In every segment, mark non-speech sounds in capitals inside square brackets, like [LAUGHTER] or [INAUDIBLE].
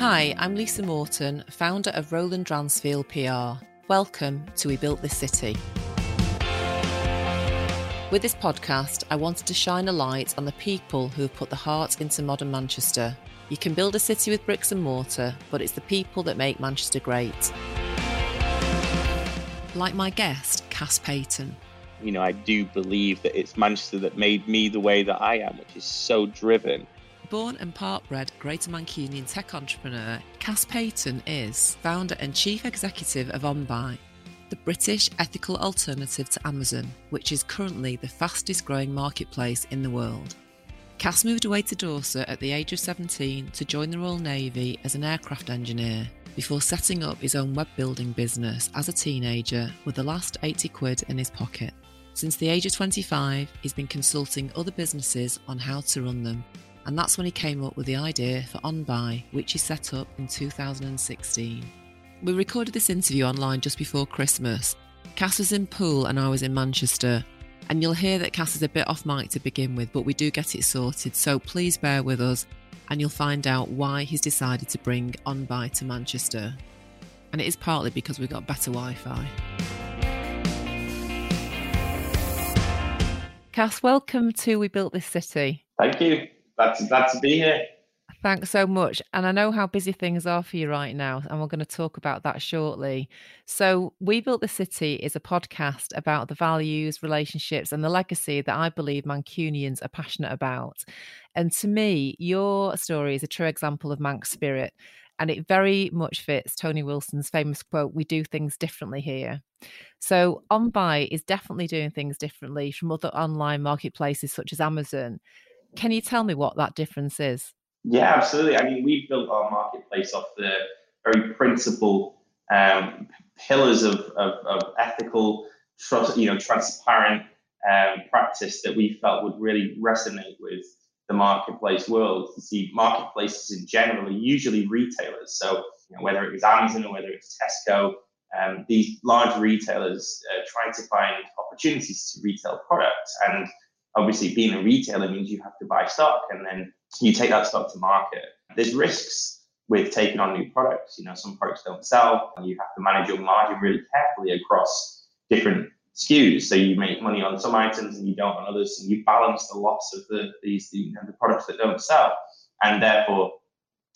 Hi, I'm Lisa Morton, founder of Roland Dransfield PR. Welcome to We Built This City. With this podcast, I wanted to shine a light on the people who have put the heart into modern Manchester. You can build a city with bricks and mortar, but it's the people that make Manchester great. Like my guest, Cas Paton. You know, I do believe that it's Manchester that made me the way that I am, which is so driven Born and part bred Greater Mancunian tech entrepreneur, Cas Paton is founder and chief executive of OnBuy, the British ethical alternative to Amazon, which is currently the fastest growing marketplace in the world. Cas moved away to Dorset at the age of 17 to join the Royal Navy as an aircraft engineer before setting up his own web building business as a teenager with the last 80 quid in his pocket. Since the age of 25, he's been consulting other businesses on how to run them and that's when he came up with the idea for OnBuy, which he set up in 2016. We recorded this interview online just before Christmas. Cas was in Poole and I was in Manchester. And you'll hear that Cas is a bit off mic to begin with, but we do get it sorted, so please bear with us and you'll find out why he's decided to bring OnBuy to Manchester. And it is partly because we've got better Wi Fi. Cas, welcome to We Built This City. Thank you to, glad to be here. Thanks so much. And I know how busy things are for you right now, and we're going to talk about that shortly. So, We Built the City is a podcast about the values, relationships, and the legacy that I believe Mancunians are passionate about. And to me, your story is a true example of Manc spirit. And it very much fits Tony Wilson's famous quote, We do things differently here. So, OnBuy is definitely doing things differently from other online marketplaces such as Amazon. Can you tell me what that difference is? Yeah, absolutely. I mean, we've built our marketplace off the very principal um, pillars of, of, of, ethical, trust, you know, transparent um, practice that we felt would really resonate with the marketplace world. You see, marketplaces in general are usually retailers. So, you know, whether it was Amazon or whether it's Tesco, um, these large retailers uh, trying to find opportunities to retail products. And obviously being a retailer means you have to buy stock and then you take that stock to market. There's risks with taking on new products. You know, some products don't sell and you have to manage your margin really carefully across different SKUs. So you make money on some items and you don't on others, and you balance the loss of the these the, you know, the products that don't sell, and therefore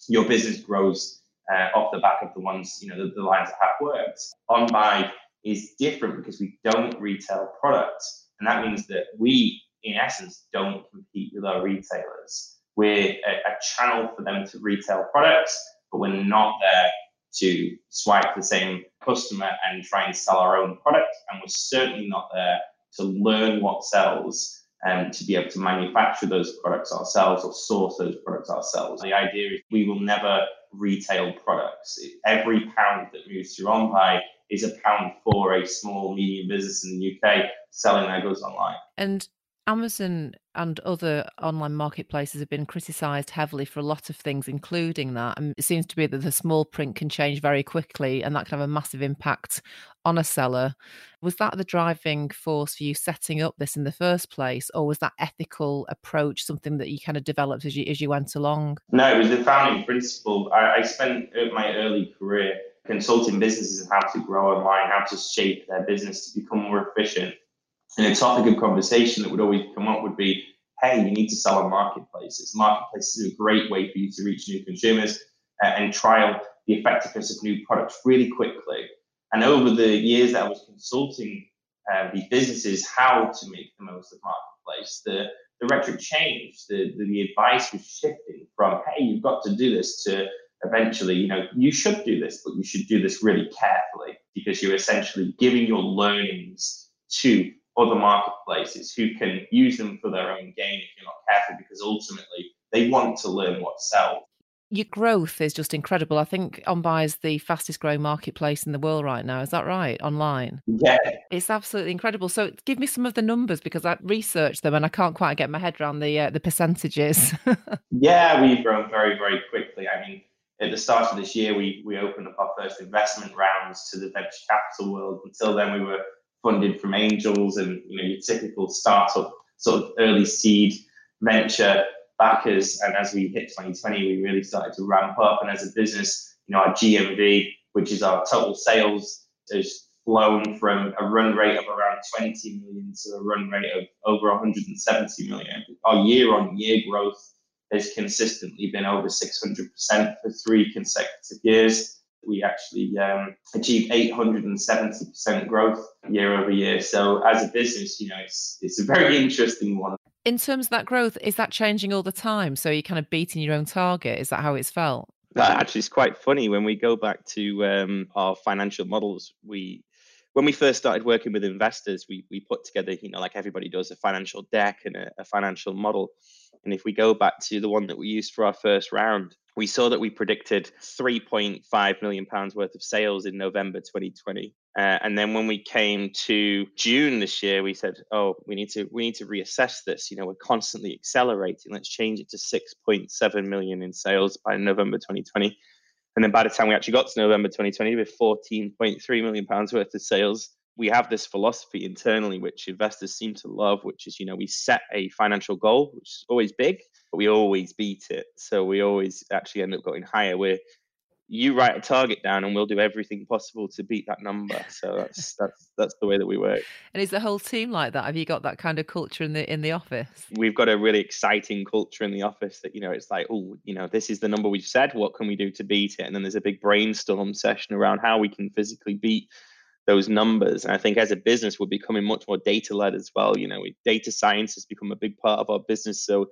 your business grows uh, off the back of the ones you know the, the lines that have worked. OnBuy is different because we don't retail products, and that means that we in essence, don't compete with our retailers. We're a, a channel for them to retail products, but we're not there to swipe the same customer and try and sell our own product. And we're certainly not there to learn what sells and to be able to manufacture those products ourselves or source those products ourselves. The idea is we will never retail products. Every pound that moves through OnBuy is a pound for a small, medium business in the UK selling their goods online. And Amazon and other online marketplaces have been criticised heavily for a lot of things, including that. And it seems to be that the small print can change very quickly, and that can have a massive impact on a seller. Was that the driving force for you setting up this in the first place, or was that ethical approach something that you kind of developed as you as you went along? No, it was the founding principle. I, I spent uh, my early career consulting businesses on how to grow online, how to shape their business to become more efficient and a topic of conversation that would always come up would be, hey, you need to sell on marketplaces. Marketplaces is a great way for you to reach new consumers uh, and trial the effectiveness of new products really quickly. And over the years that I was consulting uh, these businesses how to make the most of marketplace, the, the rhetoric changed. The, the, the advice was shifting from, hey, you've got to do this to eventually, you know, you should do this, but you should do this really carefully because you're essentially giving your learnings to other marketplaces who can use them for their own gain if you're not careful, because ultimately they want to learn what sells. Your growth is just incredible. I think OnBuy is the fastest growing marketplace in the world right now. Is that right? Online? Yeah. It's absolutely incredible. So give me some of the numbers because I researched them and I can't quite get my head around the uh, the percentages. [LAUGHS] yeah, we've grown very, very quickly. I mean, at the start of this year, we, we opened up our first investment rounds to the venture capital world. Until then, we were funded from angels and you know your typical startup sort of early seed venture backers. And as we hit 2020, we really started to ramp up. And as a business, you know, our GMV, which is our total sales, has flown from a run rate of around 20 million to a run rate of over 170 million. Our year on year growth has consistently been over 600% for three consecutive years. We actually um, achieved 870% growth year over year. So as a business, you know, it's it's a very interesting one. In terms of that growth, is that changing all the time? So you're kind of beating your own target. Is that how it's felt? That actually is quite funny when we go back to um, our financial models. We when we first started working with investors, we we put together, you know, like everybody does, a financial deck and a, a, financial model. And if we go back to the one that we used for our first round, we saw that we predicted 3.5 million pounds worth of sales in November 2020. Uh, and then when we came to June this year, we said, "Oh, we need to we need to reassess this. You know, we're constantly accelerating. Let's change it to 6.7 million in sales by November 2020." And then by the time we actually got to November 2020, with 14.3 million pounds worth of sales, we have this philosophy internally, which investors seem to love, which is, you know, we set a financial goal, which is always big, but we always beat it. So we always actually end up going higher. We're you write a target down and we'll do everything possible to beat that number. So that's [LAUGHS] that's that's the way that we work. And is the whole team like that? Have you got that kind of culture in the in the office? We've got a really exciting culture in the office that you know it's like oh you know this is the number we've said. What can we do to beat it? And then there's a big brainstorm session around how we can physically beat those numbers and i think as a business we're becoming much more data led as well you know data science has become a big part of our business so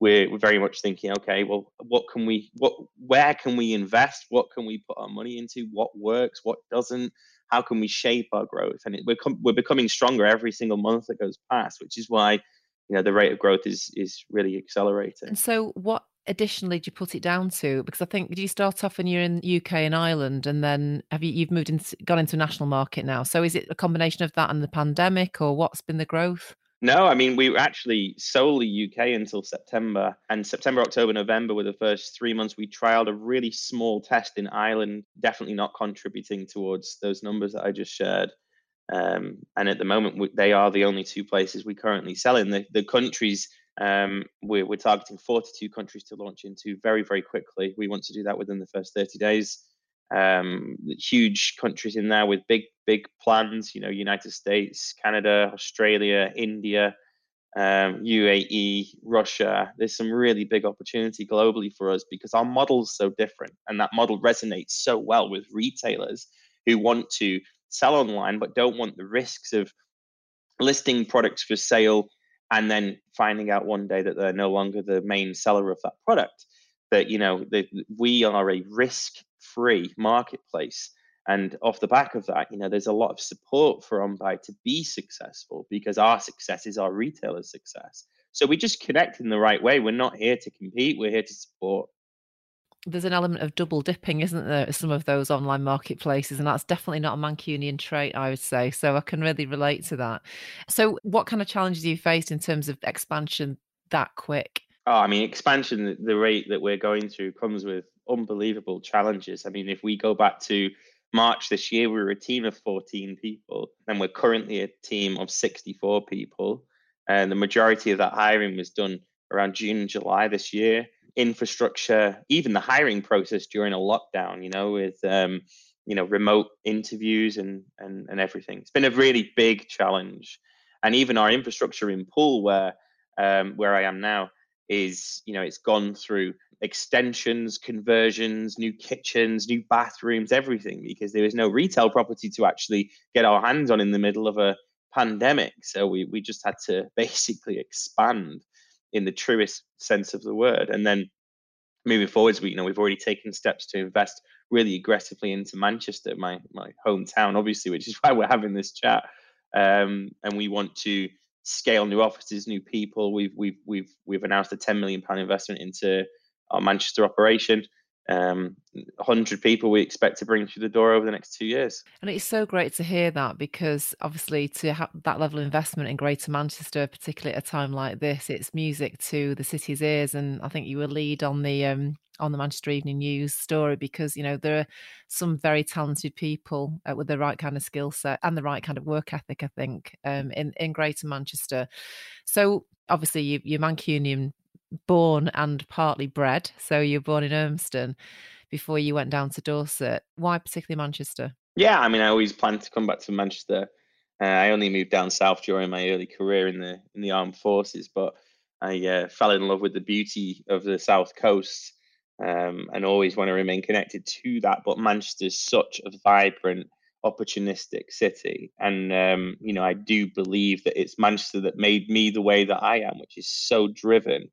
we're, we're very much thinking, okay, well, what can we, what, where can we invest? What can we put our money into? What works? What doesn't? How can we shape our growth? And it, we're com- we're becoming stronger every single month that goes past, which is why you know the rate of growth is is really accelerating. And so, what additionally do you put it down to? Because I think did you start off when you're in UK and Ireland, and then have you you've moved into gone into a national market now? So is it a combination of that and the pandemic, or what's been the growth? No, I mean, we were actually solely UK until September. And September, October, November were the first three months we trialed a really small test in Ireland, definitely not contributing towards those numbers that I just shared. Um, and at the moment, they are the only two places we currently sell in. The, the countries, um, we're, we're targeting 42 countries to launch into very, very quickly. We want to do that within the first 30 days um, huge countries in there with big big plans. You know, United States, Canada, Australia, India, um, UAE, Russia. There's some really big opportunity globally for us because our model's so different, and that model resonates so well with retailers who want to sell online but don't want the risks of listing products for sale and then finding out one day that they're no longer the main seller of that product. That you know, the, we are a risk free marketplace. And off the back of that, you know, there's a lot of support for OnBuy to be successful because our success is our retailer's success. So we just connect in the right way. We're not here to compete, we're here to support. There's an element of double dipping, isn't there, some of those online marketplaces? And that's definitely not a Mancunian trait, I would say. So I can really relate to that. So, what kind of challenges do you faced in terms of expansion that quick? Oh, I mean, expansion, the rate that we're going through comes with unbelievable challenges. I mean, if we go back to March this year, we were a team of 14 people, and we're currently a team of 64 people. And the majority of that hiring was done around June, and July this year. Infrastructure, even the hiring process during a lockdown, you know, with um, you know remote interviews and and and everything. It's been a really big challenge, and even our infrastructure in Poole, where um, where I am now, is you know it's gone through extensions, conversions, new kitchens, new bathrooms, everything, because there was no retail property to actually get our hands on in the middle of a pandemic. So we, we just had to [LAUGHS] basically expand in the truest sense of the word. And then moving forwards, we you know we've already taken steps to invest really aggressively into Manchester, my my hometown, obviously, which is [LAUGHS] why we're having this chat. Um, and we want to scale new offices, new people. We've we've we've we've announced a 10 million pound investment into our Manchester operation. Um, 100 people we expect to bring through the door over the next two years. And it's so great to hear that because obviously to have that level of investment in Greater Manchester, particularly at a time like this, it's music to the city's ears. And I think you will lead on the um, on the Manchester Evening News story because you know there are some very talented people uh, with the right kind of skill set and the right kind of work ethic. I think um, in in Greater Manchester. So obviously you, you're Mancunian born and partly bred. So you were born in Urmston before you went down to Dorset. Why particularly Manchester? Yeah, I mean, I always planned to come back to Manchester. Uh, I only moved down south during my early career in the in the armed forces, but I uh, fell in love with the beauty of the south coast um, and always want to remain connected to that. But Manchester is such a vibrant, opportunistic city, and um, you know I do believe that it's Manchester that made me the way that I am, which is so driven,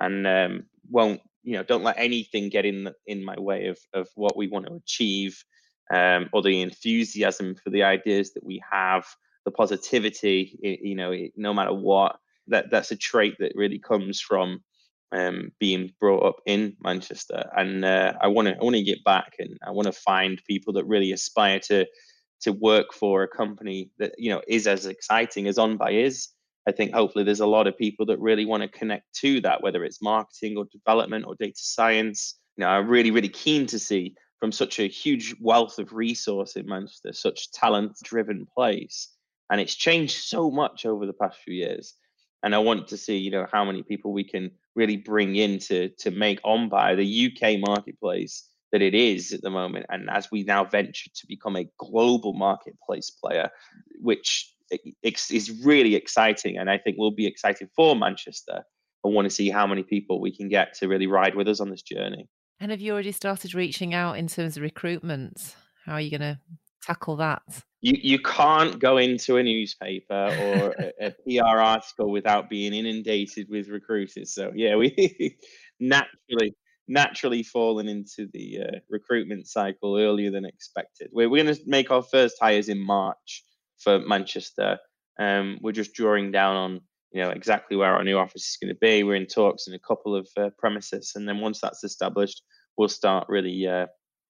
and um, won't you know don't let anything get in the, in my way of of what we want to achieve, um, or the enthusiasm for the ideas that we have, the positivity, you know, no matter what. That that's a trait that really comes from um, being brought up in Manchester, and uh, I want to I want to get back, and I want to find people that really aspire to to work for a company that you know is as exciting as OnBuy is. I think hopefully there's a lot of people that really want to connect to that, whether it's marketing or development or data science. You know, I'm really really keen to see from such a huge wealth of resource in Manchester, such talent-driven place, and it's changed so much over the past few years and I want to see, you know, how many people we can really bring in to to make OnBuy the UK marketplace that it is at the moment. And as we now venture to become a global marketplace player, which is really exciting, and I think we'll be exciting for Manchester. I want to see how many people we can get to really ride with us on this journey. And have you already started reaching out in terms of recruitment? How are you going to tackle that? you you can't go into a newspaper or a, [LAUGHS] a, PR article without being inundated with recruiters. So yeah, we [LAUGHS] naturally naturally fallen into the uh, recruitment cycle earlier than expected. We're, we're going to make our first hires in March for Manchester. Um, we're just drawing down on you know exactly where our new office is going to be. We're in talks in a couple of uh, premises, and then once that's established, we'll start really uh,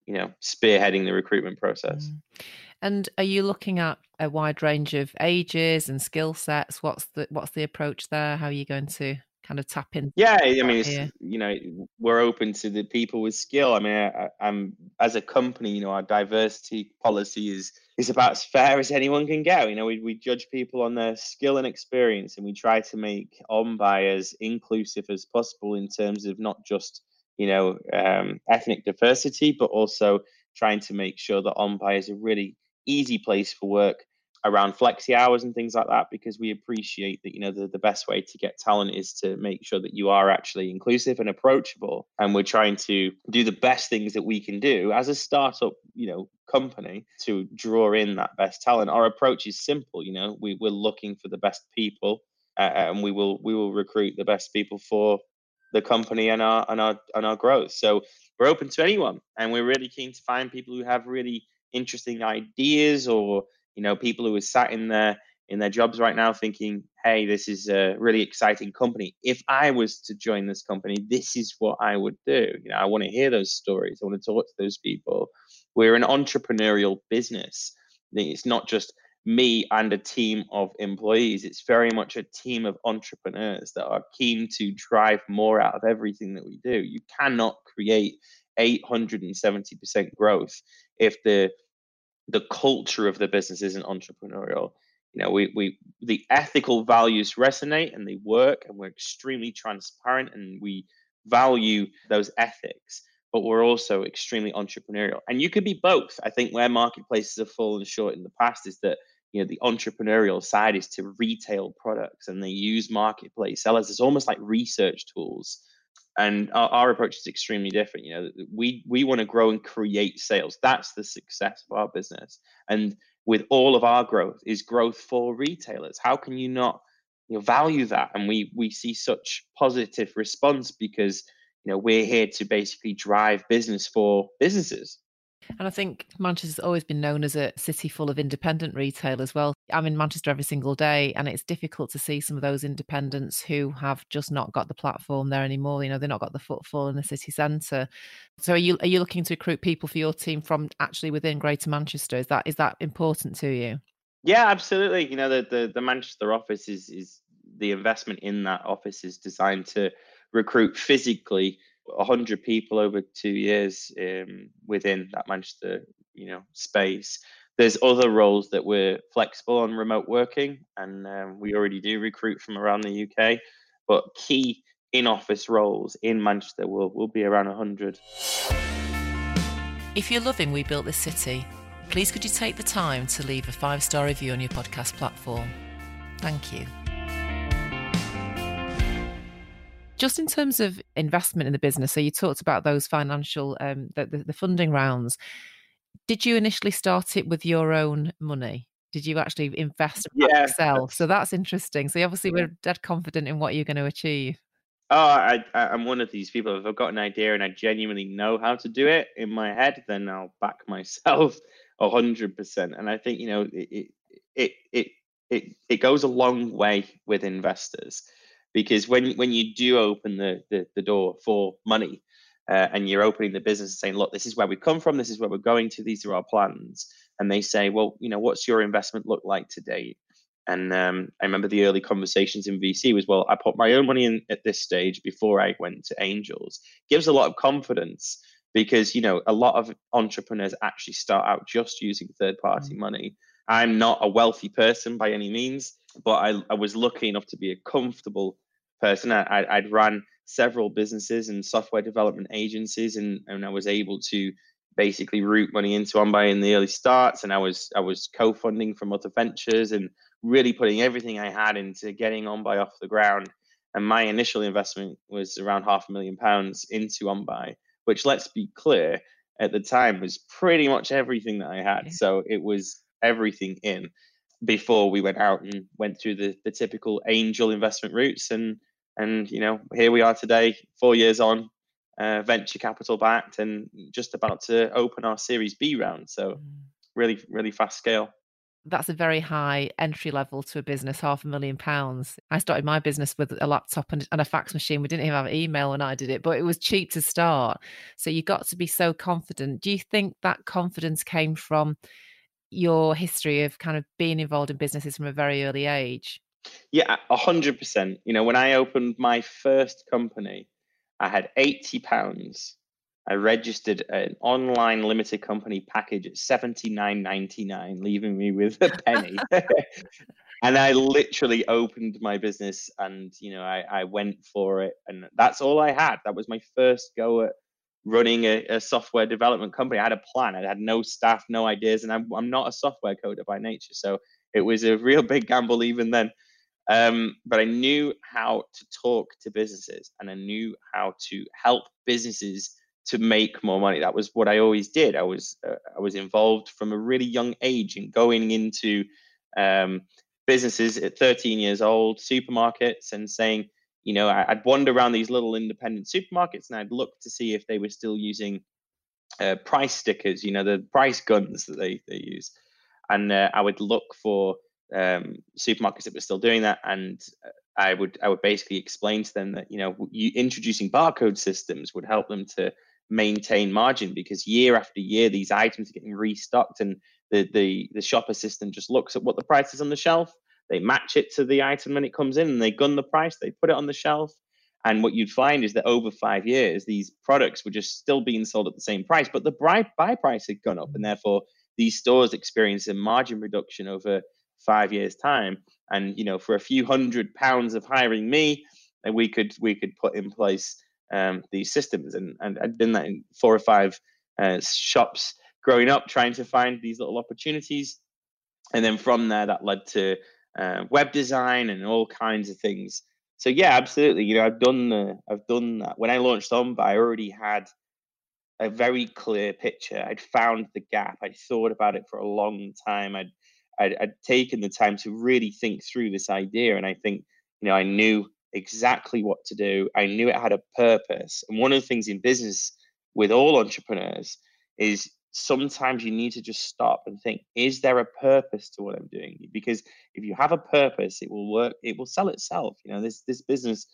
you know spearheading the recruitment process. Mm. And are you looking at a wide range of ages and skill sets? What's the what's the approach there? How are you going to kind of tap in? Yeah, I mean, you know, we're open to the people with skill. I mean, I, am as a company, you know, our diversity policy is is about as fair as anyone can get. You know, we we judge people on their skill and experience, and we try to make OnBuy as inclusive as possible in terms of not just you know um, ethnic diversity, but also trying to make sure that OnBuy is a really easy place for work around flexi hours and things like that because we appreciate that you know the, the best way to get talent is to make sure that you are actually inclusive and approachable. And we're trying to do the best things that we can do as a startup you know company to draw in that best talent. Our approach is simple you know we, we're looking for the best people uh, and we will we will recruit the best people for the company and our and our and our growth. So we're open to anyone and we're really keen to find people who have really interesting ideas or you know people who are sat in their in their jobs right now thinking hey this is a really exciting company. If i was to join this company this is what i would do. You know i want to hear those stories. I want to talk to those people. We're an entrepreneurial business. It's not just me and a team of employees. It's very much a team of entrepreneurs that are keen to drive more out of everything that we do. You cannot create 870% growth if the the culture of the business isn't entrepreneurial. You know, we, we the ethical values resonate and they work, and we're extremely transparent and we value those ethics, but we're also extremely entrepreneurial. And you could be both. I think where marketplaces have fallen short in the past is that you know the entrepreneurial side is to retail products and they use marketplace sellers as almost like research tools and our, our, approach is extremely different you know we we want to grow and create sales. That's the success of our business. And with all of our growth is growth for retailers. How can you not you know value that? And we we see such positive response because you know we're here to basically drive business for businesses. And I think Manchester's always been known as a city full of independent retail as well. I'm in Manchester every single day, and it's difficult to see some of those independents who have just not got the platform there anymore. You know, they've not got the footfall in the city centre. So, are you are you looking to recruit people for your team from actually within Greater Manchester? Is that is that important to you? Yeah, absolutely. You know, the the, the Manchester office is is the investment in that office is designed to recruit physically 100 people over two years um, within that Manchester, you know, space. There's other roles that we're flexible on remote working, and um, we already do recruit from around the UK. But key in office roles in Manchester will, will be around 100. If you're loving We Built This City, please could you take the time to leave a five star review on your podcast platform? Thank you. Just in terms of investment in the business, so you talked about those financial, um, the, the, the funding rounds. Did you initially start it with your own money? Did you actually invest yeah. yourself? So that's interesting. So you obviously yeah. were dead confident in what you're going to achieve. Oh, I, I'm one of these people. If I've got an idea and I genuinely know how to do it in my head, then I'll back [LAUGHS] myself a hundred percent. And I think you know it, it it it it goes a long way with investors because when when you do open the the, the door for money uh, and you're opening the business and saying, look, this is where we come from, this is where we're going to, these are our plans, and they say, well, you know, what's your investment look like today? And um, I remember the early conversations in VC was, well, I put my own money in at this stage before I went to angels. Gives a lot of confidence because you know a lot of entrepreneurs actually start out just using third party mm-hmm. money. I'm not a wealthy person by any means, but I, I was lucky enough to be a comfortable person. I, I'd run several businesses and software development agencies, and, and I was able to basically root money into OnBuy in the early starts. And I was I was co-funding from other ventures and really putting everything I had into getting OnBuy off the ground. And my initial investment was around half a million pounds into OnBuy, which let's be clear, at the time was pretty much everything that I had. So it was everything in before we went out and went through the, the typical angel investment routes and and you know here we are today four years on uh, venture capital backed and just about to open our series b round. So mm. really really fast scale. That's a very high entry level to a business half a million pounds. I started my business with a laptop and, and, a fax machine. We didn't even have email when i did it but it was cheap to start. So you got to be so confident. Do you think that confidence came from your history of kind of being involved in businesses from a very early age yeah, a hundred percent. You know, when I opened my first company, I had eighty pounds. I registered an online limited company package at seventy nine ninety nine, leaving me with a penny. [LAUGHS] [LAUGHS] and I literally opened my business, and you know, I, I went for it, and that's all I had. That was my first go at running a, a, software development company. I had a plan. I had no staff, no ideas, and I'm, I'm not a software coder by nature, so it was a real big gamble even then. Um, but I knew how to talk to businesses and I knew how to help businesses to make more money. That was what I always did. I was uh, I was involved from a really young age in going into um, businesses at 13 years old, supermarkets, and saying, you know, I, would wander around these little independent supermarkets and I'd look to see if they were still using uh, price stickers, you know, the price guns that they they use, and uh, I would look for um, supermarkets that were still doing that, and uh, I would I would basically explain to them that you know you, introducing barcode systems would help them to maintain margin because year after year these items are getting restocked and the the the shopper system just looks at what the price is on the shelf they match it to the item when it comes in and they gun the price they put it on the shelf. And what you'd find is that over five years these products were just still being sold at the same price but the buy, buy price had gone up and therefore these stores experience a margin reduction over five years time and you know for a few hundred pounds of hiring me and we could we could put in place um, these systems. And and i'd been that in four or five uh, shops growing up trying to find these little opportunities. And then from there that led to uh, web design and all kinds of things. So yeah absolutely you know i've done the i've done that. When i launched on i already had a very clear picture. I'd found the gap. I'd thought about it for a long time. I'd I'd, I'd taken the time to really think through this idea, and I think you know I knew exactly what to do. I knew it had a purpose. And one of the things in business with all entrepreneurs is sometimes you need to just stop and think is there a purpose to what i'm doing because if you have a purpose it will work it will sell itself you know this this business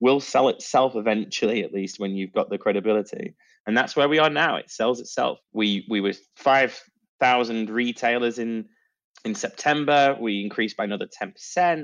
will sell itself eventually at least when you've got the credibility and that's where we are now it sells itself we we were 5000 retailers in in September, we increased by another 10%,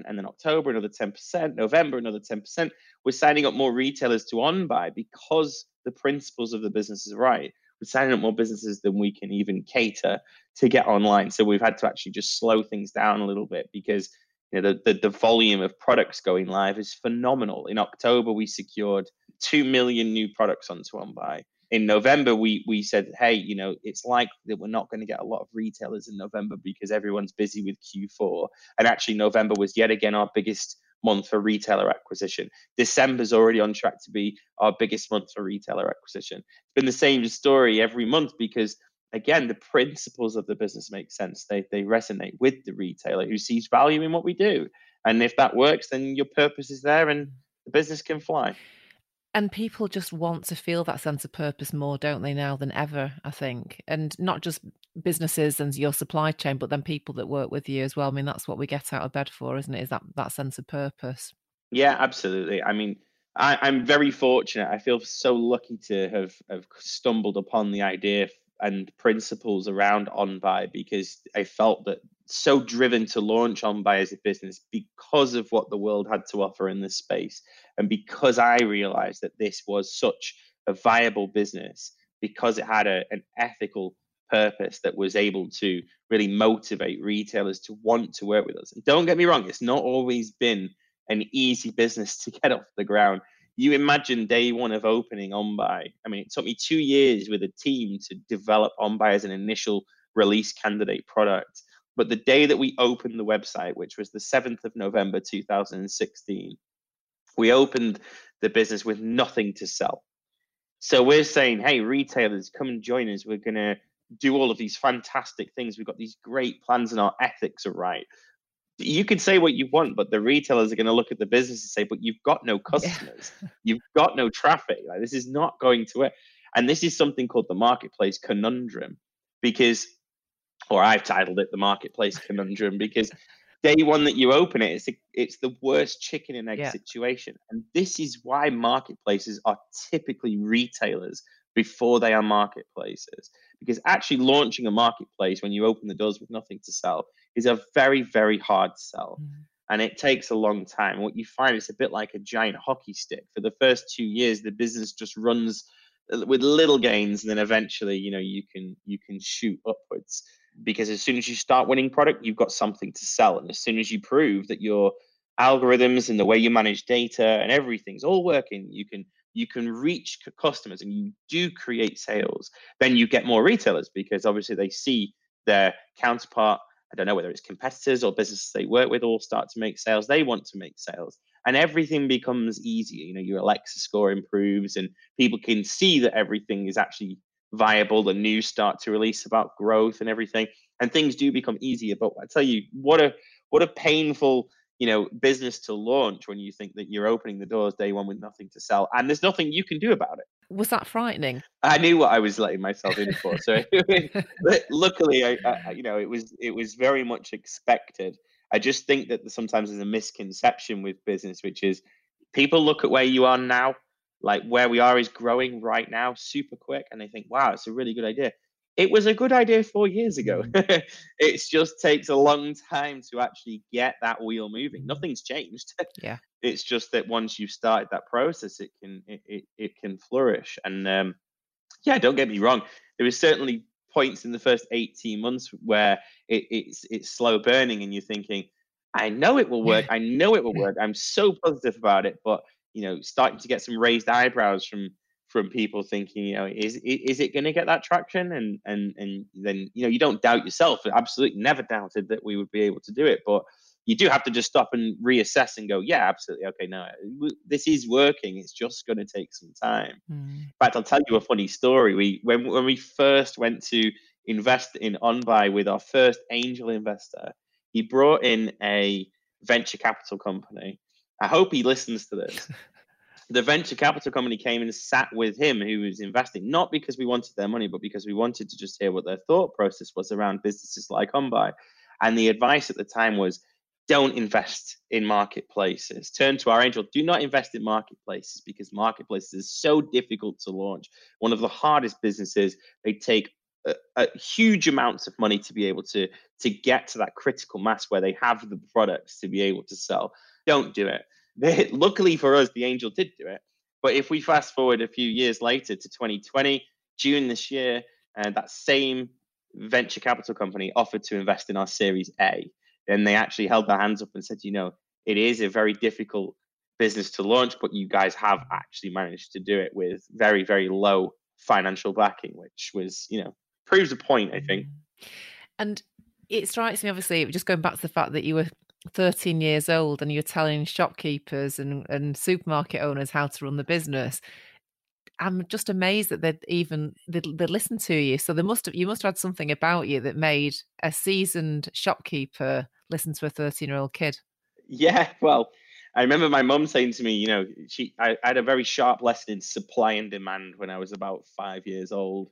and then October, another 10%, November, another 10%. We're signing up more retailers to OnBuy because the principles of the business is right. We're signing up more businesses than we can even cater to get online. So we've had to actually just slow things down a little bit because you know, the, the, the volume of products going live is phenomenal. In October, we secured 2 million new products onto OnBuy. In November, we, we said, hey, you know, it's like that we're not going to get a lot of retailers in November because everyone's busy with Q4. And actually, November was yet again our biggest month for retailer acquisition. December's already on track to be our biggest month for retailer acquisition. It's been the same story every month because again, the principles of the business make sense. They they resonate with the retailer who sees value in what we do. And if that works, then your purpose is there and the business can fly. And people just want to feel that sense of purpose more, don't they, now than ever, I think. And not just businesses and your supply chain, but then people that work with you as well. I mean, that's what we get out of bed for, isn't it? Is that that sense of purpose? Yeah, absolutely. I mean, I, am very fortunate. I feel so lucky to have, have stumbled upon the idea and principles around OnBuy because I felt that so driven to launch on OnBuy as a business because of what the world had to offer in this space. And because I realized that this was such a viable business because it had a, an ethical purpose that was able to really motivate retailers to want to work with us. And don't get me wrong, it's not always been an easy business [LAUGHS] to get off the ground you imagine day one of opening OnBuy. I mean, it took me two years with a team to develop OnBuy as an initial release candidate product. But the day that we opened the website, which was the 7th of November 2016, we opened the business with nothing to sell. So we're saying, hey, retailers, come and join us. We're going to do all of these fantastic things. We've got these great plans and our ethics are right you can say what you want, but the retailers are going to look at the business and say, "But you've got no [LAUGHS] customers, yeah. you've got no traffic. Like this is not going to work." And this is something called the marketplace conundrum, because, or I've titled it the marketplace conundrum because day one that you open it, it's a, it's the worst chicken and egg yeah. situation, and this is why marketplaces are typically retailers before they are marketplaces. Because actually launching a marketplace when you open the doors with nothing to sell is a very, very hard sell. Mm. And it takes a long time. What you find is a bit like a giant hockey stick. For the first two years, the business just runs uh, with little gains, and then eventually, you know, you can you can shoot upwards. Because as soon as you start winning product, you've got something to sell. And as soon as you prove that your algorithms and the way you manage data and everything's all working, you can you can reach customers and you do create sales, then you get more retailers because obviously they see their counterpart. I don't know whether it's competitors or businesses they work with all start to make sales. They want to make sales and everything becomes easier. You know, your Alexa score improves and people can see that everything is actually viable. The news start to release about growth and everything, and things do become easier. But I tell you, what a what a painful you know business to launch when you think that you're opening the doors day one with nothing to sell and there's nothing you can do about it was that frightening i knew what i was letting myself in for so [LAUGHS] luckily I, I, you know it was it was very much expected i just think that sometimes there's a misconception with business which is people look at where you are now like where we are is growing right now super quick and they think wow it's a really good idea it was a good idea four years ago. Mm. [LAUGHS] it just takes a long time to actually get that wheel moving. Mm. Nothing's changed. Yeah. [LAUGHS] It's just that once you've started that process, it can it, it, it can flourish. And um, yeah, don't get me wrong. There was certainly points in the first 18 months where it, it's it's slow burning and you're thinking, I know it will work. I know it will [LAUGHS] work. I'm so positive about it, but you know, starting to get some raised eyebrows from from people thinking, you know, is is it going to get that traction? And and and then you know, you don't doubt yourself. Absolutely, never doubted that we would be able to do it, but you do have to just stop and reassess and go, yeah, absolutely, okay, no, this is working. It's just going to take some time. Mm. In fact, I'll tell you a funny story. We when when we first went to invest in OnBuy with our first angel investor, he brought in a venture capital company. I hope he listens to this. [LAUGHS] the venture capital company came and sat with him who was investing, not because we wanted their money, but because we wanted to just hear what their thought process was around businesses like OnBuy. And the advice at the time was don't invest in marketplaces. Turn to our angel. Do not invest in marketplaces because marketplaces is so difficult to launch. One of the hardest businesses. They take a, a huge amounts of money to be able to to get to that critical mass where they have the products to be able to sell. Don't do it. They, [LAUGHS] luckily for us, the Angel did do it. But if we fast forward a few years later to 2020, June this year, and uh, that same venture capital company offered to invest in our Series A. and they actually held their hands up and said, you know, it is a very difficult business to launch, but you guys have actually managed to do it with very, very low financial backing, which was, you know, proves a point, I think. And it strikes me, obviously, just going back to the fact that you were 13 years old and you're telling shopkeepers and, and supermarket owners how to run the business. I'm just amazed that they'd even they they listen to you. So they must have you must have had something about you that made a seasoned shopkeeper listen to a 13 year old kid. Yeah, well, I remember my mum saying to me, you know, she I, I, had a very sharp lesson in supply and demand when I was about five years old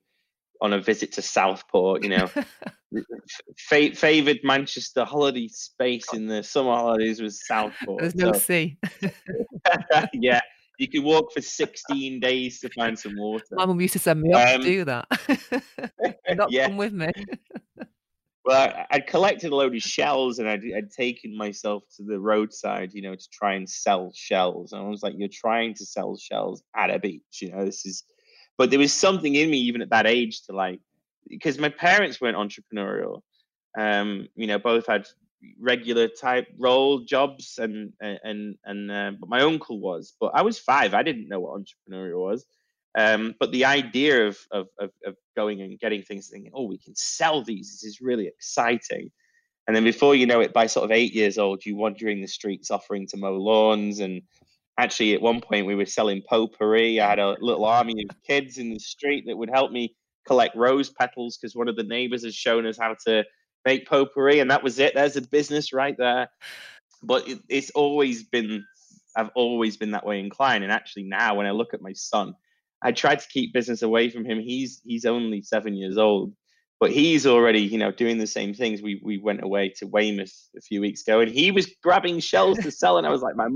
on a visit to Southport. You know, [LAUGHS] fa- favored Manchester holiday space in the summer holidays was Southport. There's no so, sea. [LAUGHS] yeah, you could walk for 16 days to find some water. My mum used to send me off um, to do that. [LAUGHS] Not yeah. come with me. well, I, would collected a load of shells and I'd, I'd taken myself to the roadside, you know, to try and sell shells. And I was like, you're trying to sell shells at a beach, you know, this is, but there was something in me even at that age to like, because my parents weren't entrepreneurial. Um, you know, both had regular type role jobs and and and uh, but my uncle was but i was five. I didn't know what entrepreneurial was. Um, but the idea of, of, of of going and getting things thinking oh we can sell these. This is really exciting. And then before you know it by sort of eight years old you wandering the streets offering to mow lawns and actually at one point we were selling potpourri i had a little army of kids in the street that would help me collect rose petals because one of the neighbors has shown us how to make potpourri, and that was it. There's a business right there. But it, it's always been, I've always been that way inclined. And actually, now when I look at my son, I try to keep business away from him. He's he's only seven years old, but he's already you know doing the same things. We we went away to Weymouth a few weeks ago, and he was grabbing shells to sell, and I was like, my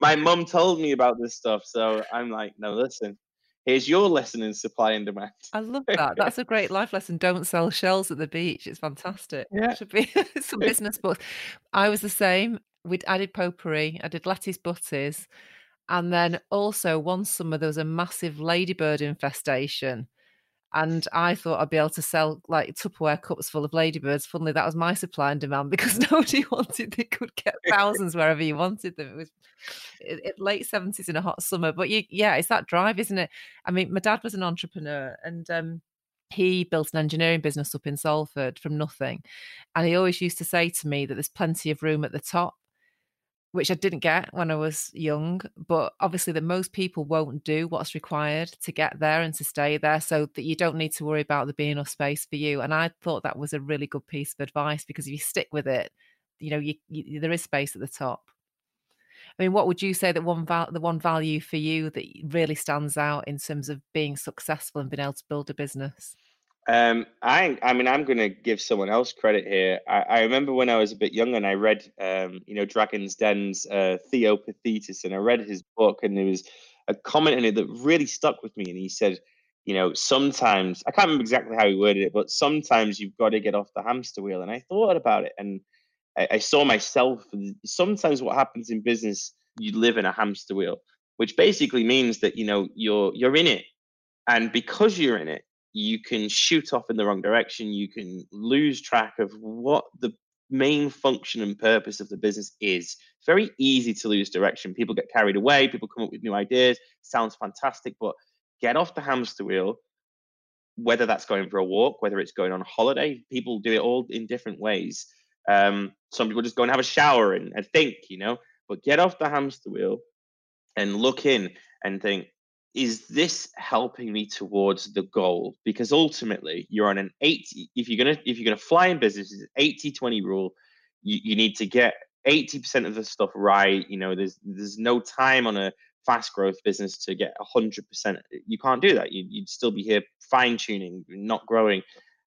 my mum told me about this stuff, so I'm like, no, listen, here's your lesson in supply and demand. I love that. [LAUGHS] That's a great life lesson. Don't sell shells at the beach. It's fantastic. Yeah. It should be [LAUGHS] some business books. I was the same. We'd added potpourri. I did butties. And then also one summer there was a massive ladybird infestation and I thought I'd be able to sell like Tupperware cups full of ladybirds. Funnily, that was my supply and demand [LAUGHS] because nobody wanted. They could get [LAUGHS] thousands wherever you wanted them. It was it, it, late seventies in a hot summer, but you, yeah, it's that drive, isn't it? I mean, my dad was an entrepreneur, and um, he built an engineering business up in Salford from nothing, and he always used to say to me that there's plenty of room at the top which I didn't get when I was young. But obviously, that most people won't do what's required to get there and to stay there, so that you don't need to worry about there being enough space for you. And I thought that was a really good piece of advice because if you stick with it, you know, you, you, there is space at the top. I mean, what would you say that one val- the one value for you that really stands out in terms of being successful and being able to build a business? Um, I, I mean, I'm going to give someone else credit here. I, I, remember when I was a bit younger and I read, um, you know, Dragon's Den's uh, Theo and I read his book, and there was a comment in it that really stuck with me. And he said, you know, sometimes I can't remember exactly how he worded it, but sometimes you've got to get off the hamster wheel. And I thought about it, and I, I saw myself. Sometimes what happens in business, you live in a hamster wheel, which basically means that you know you're you're in it, and because you're in it you can shoot off in the wrong direction. You can lose track of what the main function and purpose of the business is. It's very easy to lose direction. People get carried away, people come up with new ideas. Sounds fantastic, but get off the hamster wheel. Whether that's going for a walk, whether it's going on holiday, people do it all in different ways. Um, some people just go and have a shower and, and think, you know, but get off the hamster wheel and look in and think, is this helping me towards the goal? Because ultimately you're on an 80 if you're going to if you're going to fly in business it's 80 20 rule. You, you need to get 80% of the stuff right you know there's there's no time on a fast growth business to get 100% you can't do that. You, would still be here fine tuning not growing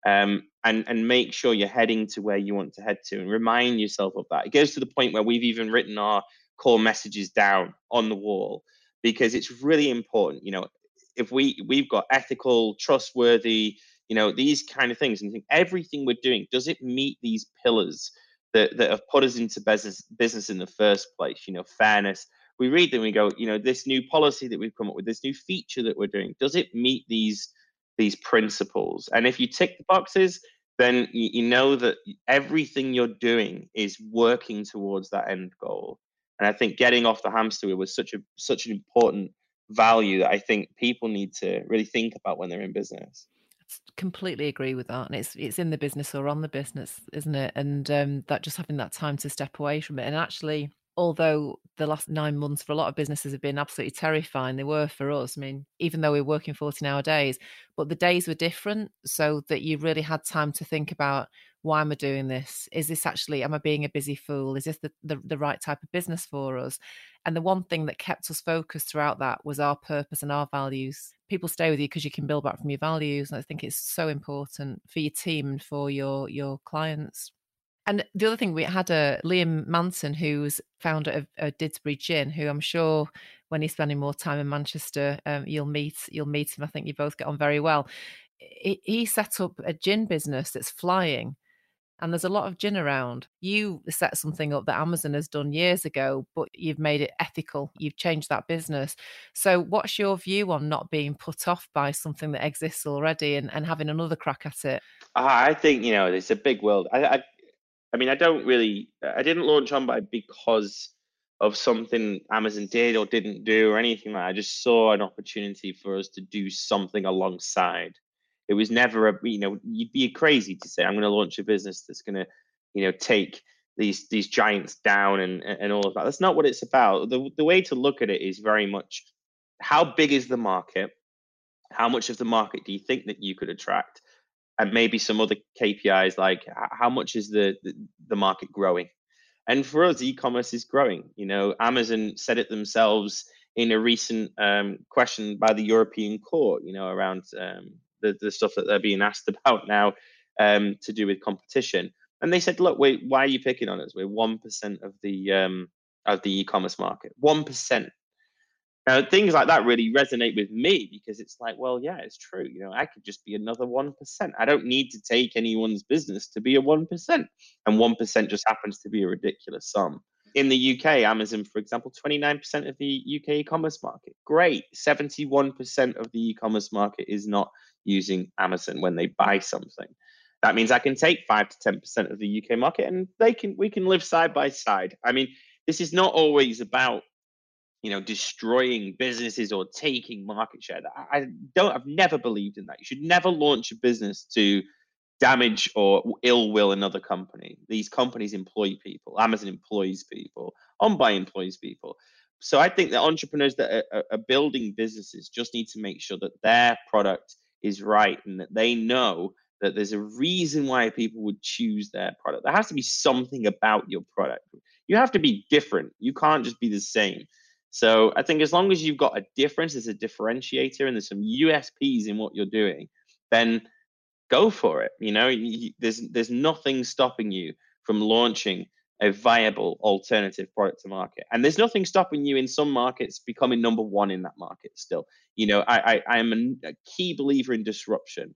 um, and and make sure you're heading to where you want to head to and remind yourself of that. It goes to the point where we've even written our core messages down on the wall because it's really important. You know, if we we've got ethical, trustworthy, you know, these kind of things, and everything we're doing does it meet these pillars that that have put us into business business in the first place? You know, fairness. We read them, we go, you know, this new policy that we've come up with, this new feature that we're doing, does it meet these these principles? And if you tick the boxes, then you know that everything you're doing is working towards that end goal. And I think getting off the hamster wheel was such a such an important value that I think people need to really think about when they're in business. Completely agree with that and it's it's in the business or on the business isn't it? And um, that just having that time to step away from it. And actually although the last nine months for a lot of businesses have been absolutely terrifying, they were for us. I mean, even though we we're working 14 hour days, but the days were different so that you really had time to think about why am I doing this? Is this actually, am I being a busy fool? Is this the, the, the right type of business for us? And the one thing that kept us focused throughout that was our purpose and our values. People stay with you because you can build back from your values. And I think it's so important for your team and for your your clients. And the other thing, we had a Liam Manton, who's founder of, of Didsbury Gin, who I'm sure when he's spending more time in Manchester, um, you'll meet you'll meet him. I think you both get on very well. He, he set up a gin business that's flying, and there's a lot of gin around. You set something up that Amazon has done years ago, but you've made it ethical. You've changed that business. So, what's your view on not being put off by something that exists already and, and having another crack at it? I think you know it's a big world. I, I I mean, I don't really, I didn't launch OnBuy because of something Amazon did or didn't do or anything like that. I just saw an opportunity for us to do something alongside. It was never a, you know, you'd be crazy to say, I'm going to launch a business that's going to, you know, take these these giants down and and all of that. That's not what it's about. The the way to look at it is very much how big is the market? How much of the market do you think that you could attract? And maybe some other KPIs like how much is the, the, the market growing? And for us, e-commerce is growing. You know, Amazon said it themselves in a recent um, question by the European Court. You know, around um, the the stuff that they're being asked [LAUGHS] about now um, to do with competition. And they said, look, wait, why are you picking on us? We're one percent of the um, of the e-commerce market. One percent. Now, things like that really resonate with me because it's like, well, yeah, it's true. You know, I could just be another 1%. I don't need to take anyone's business to be a 1%. And 1% just happens to be a ridiculous sum. In the UK, Amazon, for example, 29% of the UK e commerce market. Great. 71% of the e commerce market is not using Amazon when they buy something. That means I can take 5 to 10% of the UK market and they can we can live side by side. I mean, this is not always about you know, destroying businesses or taking market share. I don't, I've never believed in that. You should never launch a business to damage or ill will another company. These companies employ people. Amazon employs people. OnBuy employs people. So I think that entrepreneurs that are, are building businesses just need to make sure that their product is right and that they know that there's a reason why people would choose their product. There has to be something about your product. You have to be different. You can't just be the same. So I think as long as you've got a difference as a differentiator and there's some USPs in what you're doing, then go for it. You know, you, there's there's nothing stopping you from launching a viable alternative product to market. And there's nothing stopping you in some markets becoming number one in that market still. You know, I, I, I am a, a, key believer in disruption.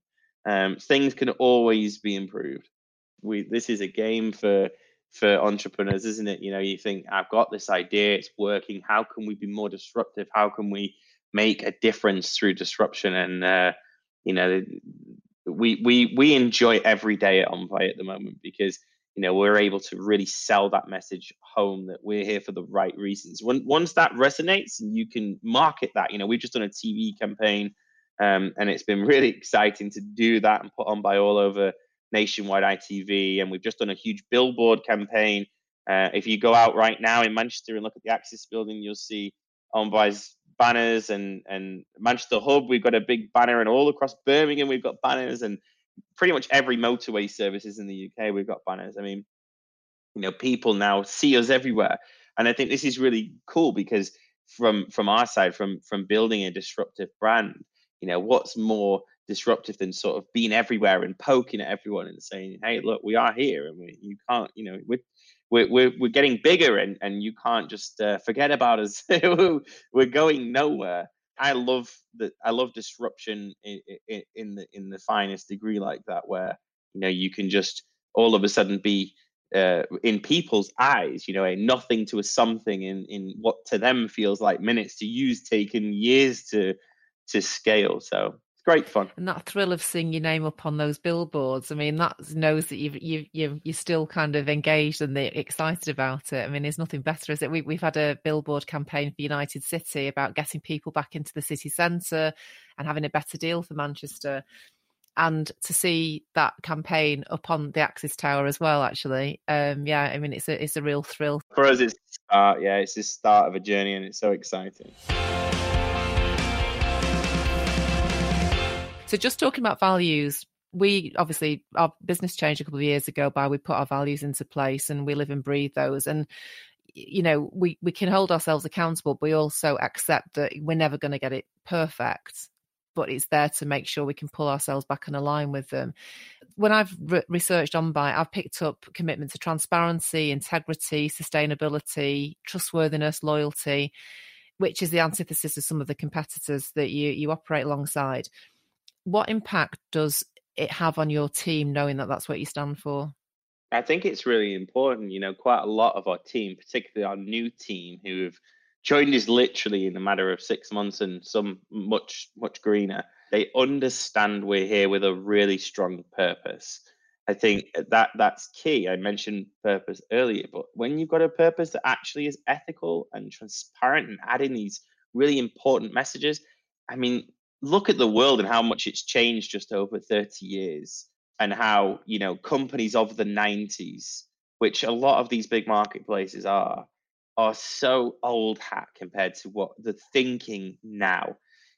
Um, things can always be improved. We this is a game for for entrepreneurs, isn't it? You know, you think, I've got this idea, it's working. How can we be more disruptive? How can we make a difference through disruption? And uh, you know, we we we enjoy every day at OnBuy at the moment because you know we're able to really sell that message home that we're here for the right reasons. When once that resonates, and you can market that. You know, we've just done a TV campaign, um, and it's been [LAUGHS] really exciting to do that and put OnBuy all over nationwide ITV, and we've just done a huge billboard campaign. Uh, if you go out right now in Manchester and look at the Axis building, you'll see OnBuy's banners and and Manchester Hub. We've got a big banner, and all across Birmingham we've got banners, and pretty much every motorway services in the UK we've got banners. I mean, you know, people now see us everywhere, and I think this is really cool because from from our side, from from building a disruptive brand, you know, what's more disruptive than sort of being everywhere and poking at everyone and saying, "Hey, look, we are here, and we, you can't, you know, we're we're we're, getting bigger, and and you can't just uh, forget about us. [LAUGHS] we're going nowhere." I love that. I love disruption in, in, in the in the finest degree like that, where you know you can just all of a sudden be uh, in people's eyes, you know, a nothing to a something in in what to them feels like minutes to use, taken years to to scale. So great fun. And that thrill of seeing your name up on those billboards, I mean, that knows that you've, you you you're still kind of engaged and excited about it. I mean, there's nothing better, is it? We, we've had a billboard campaign for United City about getting people back into the city centre and having a better deal for Manchester. And to see that campaign up on the Axis Tower as well, actually, um, yeah, I mean, it's a it's a real thrill for us. It's start, yeah, it's the start of a journey, and it's so exciting. So, just talking about values, we obviously our business changed a couple of years ago by we put our values into place and we live and breathe those. And you know, we we can hold ourselves accountable, but we also accept that we're never going to get it perfect. But it's there to make sure we can pull ourselves back and align with them. When I've re- researched OnBuy, I've picked up commitment to transparency, integrity, sustainability, trustworthiness, loyalty, which is the antithesis of some of the competitors that you you operate alongside what impact does it have on your team knowing that that's what you stand for? I think it's really important. You know, quite a lot of our team, particularly our new team, who have joined us literally in a matter of six months and some much, much greener, they understand we're here with a really strong purpose. I think that that's key. I mentioned purpose earlier, but when you've got a purpose that actually is ethical and transparent and adding these really important messages, I mean, look at the world and how much it's changed just over 30 years and how you know companies of the 90s which a lot of these big marketplaces are are so old hat compared to what the thinking now.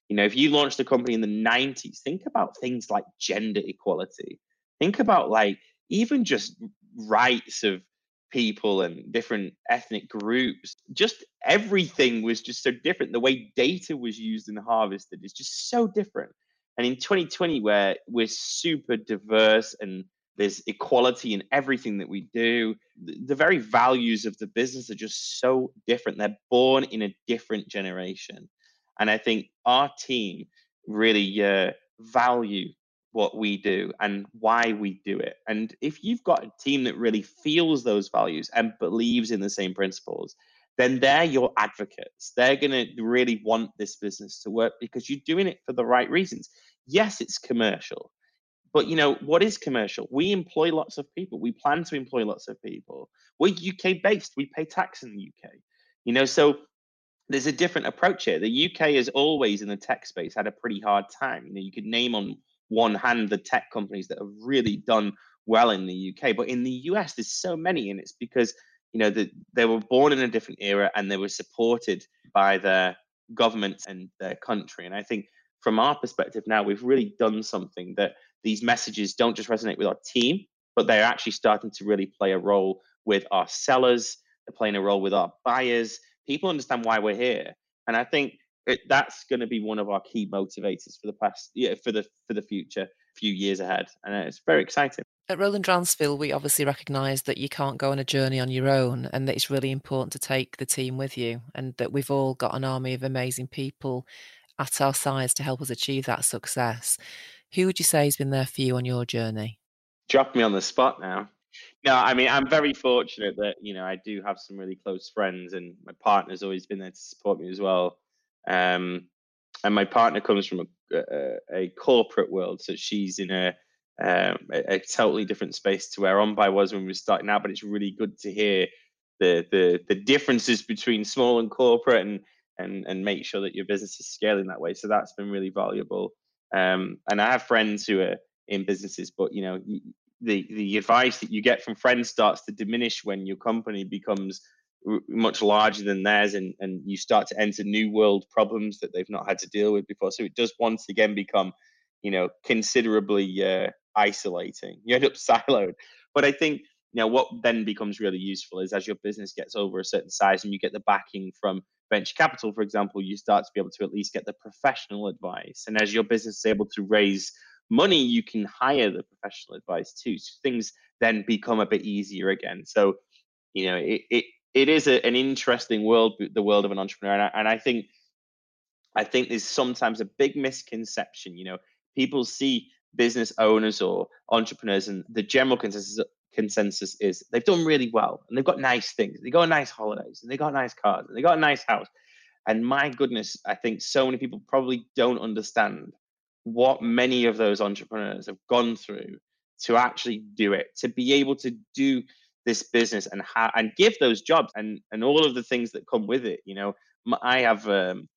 You know if you launched a company in the 90s think about things like gender equality. Think about like even just rights of people and different ethnic groups. Just everything was just so different. The way data was used and harvested is just so different. And in 2020, where we're super diverse and there's equality in everything that we do, the very values of the business are just so different. They're born in a different generation. And I think our team really uh, value what we do and why we do it. And if you've got a team that really feels those values and believes in the same principles, then they're your advocates. They're going to really want this business to work because you're doing it for the right reasons. Yes, it's commercial. But you know, what is commercial? We employ lots of people. We plan to employ lots of people. We're UK based. We pay tax in the UK. You know, so there's a different approach here. The UK has always in the tech space had a pretty hard time. You know, you could name on one hand the tech companies that have really done well in the UK. But in the US, there's so many, and it's because you know that they were born in a different era and they were supported by their governments and their country. And I think from our perspective now, we've really done something that these messages don't just resonate with our team, but they're actually starting to really play a role with our sellers. They're playing a role with our buyers. People understand why we're here. And I think it, that's going to be one of our key motivators for the past yeah for the for the future few years ahead and it's very exciting at Roland Dransfield, we obviously recognise that you can't go on a journey on your own and that it's really important to take the team with you and that we've all got an army of amazing people at our sides to help us achieve that success. Who would you say has been there for you on your journey? Drop me on the spot now. No, I mean, I'm very fortunate that, you know, I do have some really close friends and my partner's always been there to support me as well. Um, and my partner comes from a, a, a, corporate world, so she's in a, um, a, a totally different space to where OnBuy was when we were starting out. But it's really good to hear the the the differences between small and corporate, and and and make sure that your business is scaling that way. So that's been really valuable. Um, and I have friends who are in businesses, but you know, the the advice that you get from friends starts to diminish when your company becomes much larger than theirs and, and you start to enter new world problems that they've not had to deal with before. So it does once again become you know considerably uh, isolating. You end up [LAUGHS] siloed. But i think you know what then becomes really useful is as your business gets over a certain size and you get the backing from venture capital for example you start to be able to at least get the professional advice. And as your business is able to raise money you can hire the professional advice too. So things then become a bit easier again. So you know it, it it is a, an interesting world, the world of an entrepreneur, and I, and I think I think there's sometimes a big misconception. You know, people see business owners or entrepreneurs, and the general consensus consensus is they've done really well and they've got nice things. They got nice holidays and they got nice cars and they got a nice house. And my goodness, I think so many people probably don't understand what many of those entrepreneurs have gone through to actually do it, to be able to do this business and ha- and give those jobs and and all of the things that come with it. You know, I have um,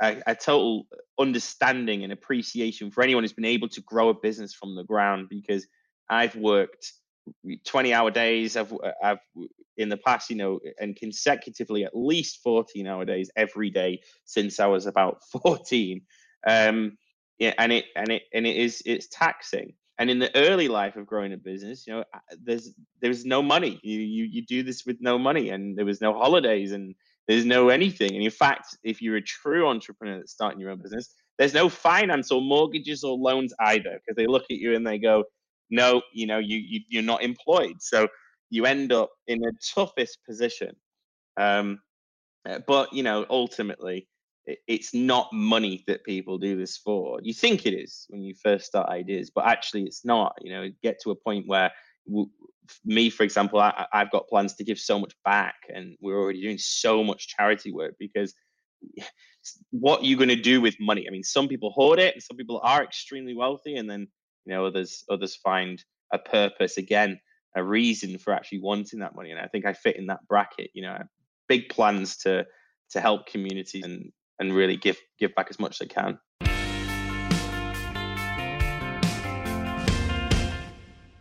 a, a, total understanding and appreciation for anyone who's been able to grow a business from the ground because I've worked 20 hour days. I've I've in the past, you know, and consecutively at least 14 hour days every day since I was about [LAUGHS] 14. Um, yeah, and it and it and it is it's taxing and in the early life of growing a business you know there's there's no money. You you, you do this with no money and there was no holidays and there's no anything. And in fact if you're a true entrepreneur that's starting your own business there's no finance or mortgages or loans either because they look at you and they go no you know you, you you're not employed. So you end up in the toughest position. Um, uh, but you know ultimately it's not money that people do this for. You think it is when you first start ideas, but actually it's not. You know, get to a point where me, for example, I, have got plans to give so much back, and we're already doing so much charity work because what are you going to do with money? I mean, some people hoard it, and some people are extremely wealthy, and then you know others others find a purpose again, a reason for actually wanting that money. And I think I fit in that bracket. You know, big plans to to help communities and and really give give back as much as they can.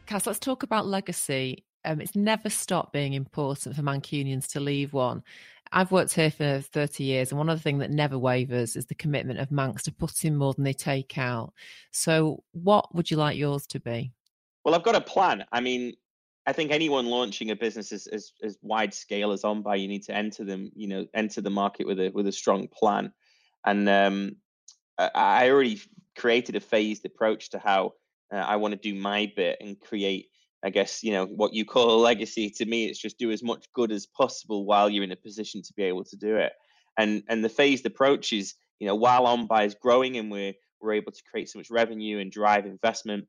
Cas, let's talk about legacy. Um, it's never stopped being important for Mancunians to leave one. I've worked here for 30 years, and one of the things that never wavers is the commitment of Mancs to put in more than they take out. So, what would you like yours to be? Well, I've got a plan. I mean, I think anyone launching a business as, as, as wide scale as OnBuy, you need to enter them, you know, enter the market with a with a strong plan. And um, I already created a phased approach to how uh, I want to do my bit and create, I guess, you know, what you call a legacy. To me, it's just do as much good as possible while you're in a position to be able to do it. And and the phased approach is, you know, while OnBuy is growing and we're we're able to create so much revenue and drive investment,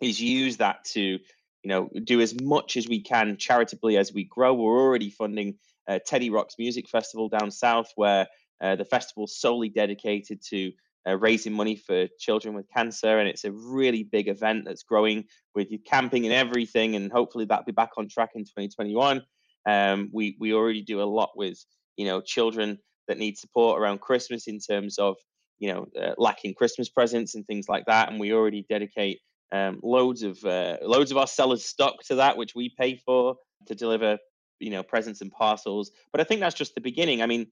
is use that to you know, do as much as we can charitably as we grow. We're already funding uh, Teddy Rocks Music Festival down south, where uh, the festival solely dedicated to uh, raising money for children with cancer, and it's a really big event that's growing with camping and everything. And hopefully that'll be back on track in 2021. Um, we we already do a lot with you know children that need support around Christmas in terms of you know uh, lacking Christmas presents and things like that, and we already dedicate um, loads of uh, loads of our sellers stock to that, which we pay for to deliver, you know, presents and parcels. But I think that's just the beginning. I mean,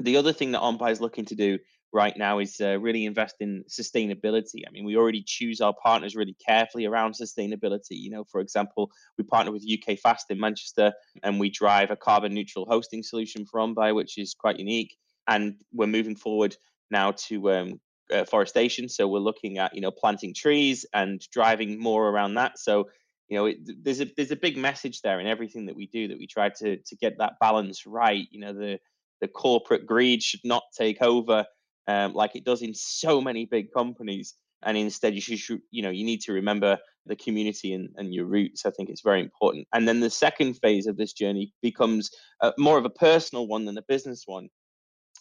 the other thing that OnBuy is looking to do right now is uh, really invest in sustainability. I mean, we already choose our partners really carefully around sustainability. You know, for example, we partner with UKFast in Manchester, and we drive a carbon neutral hosting solution for OnBuy, which is quite unique. And we're moving forward now to um, uh, forestation. So we're looking at you know planting trees and driving more around that. So you know it, there's a there's a big message there in everything that we do that we try to to get that balance right. You know the the corporate greed should not take over um, like it does in so many big companies. And instead, you should, you know, you need to remember the community and, and your roots. I think it's very important. And then the second phase of this journey becomes uh, more of a personal one than a business one,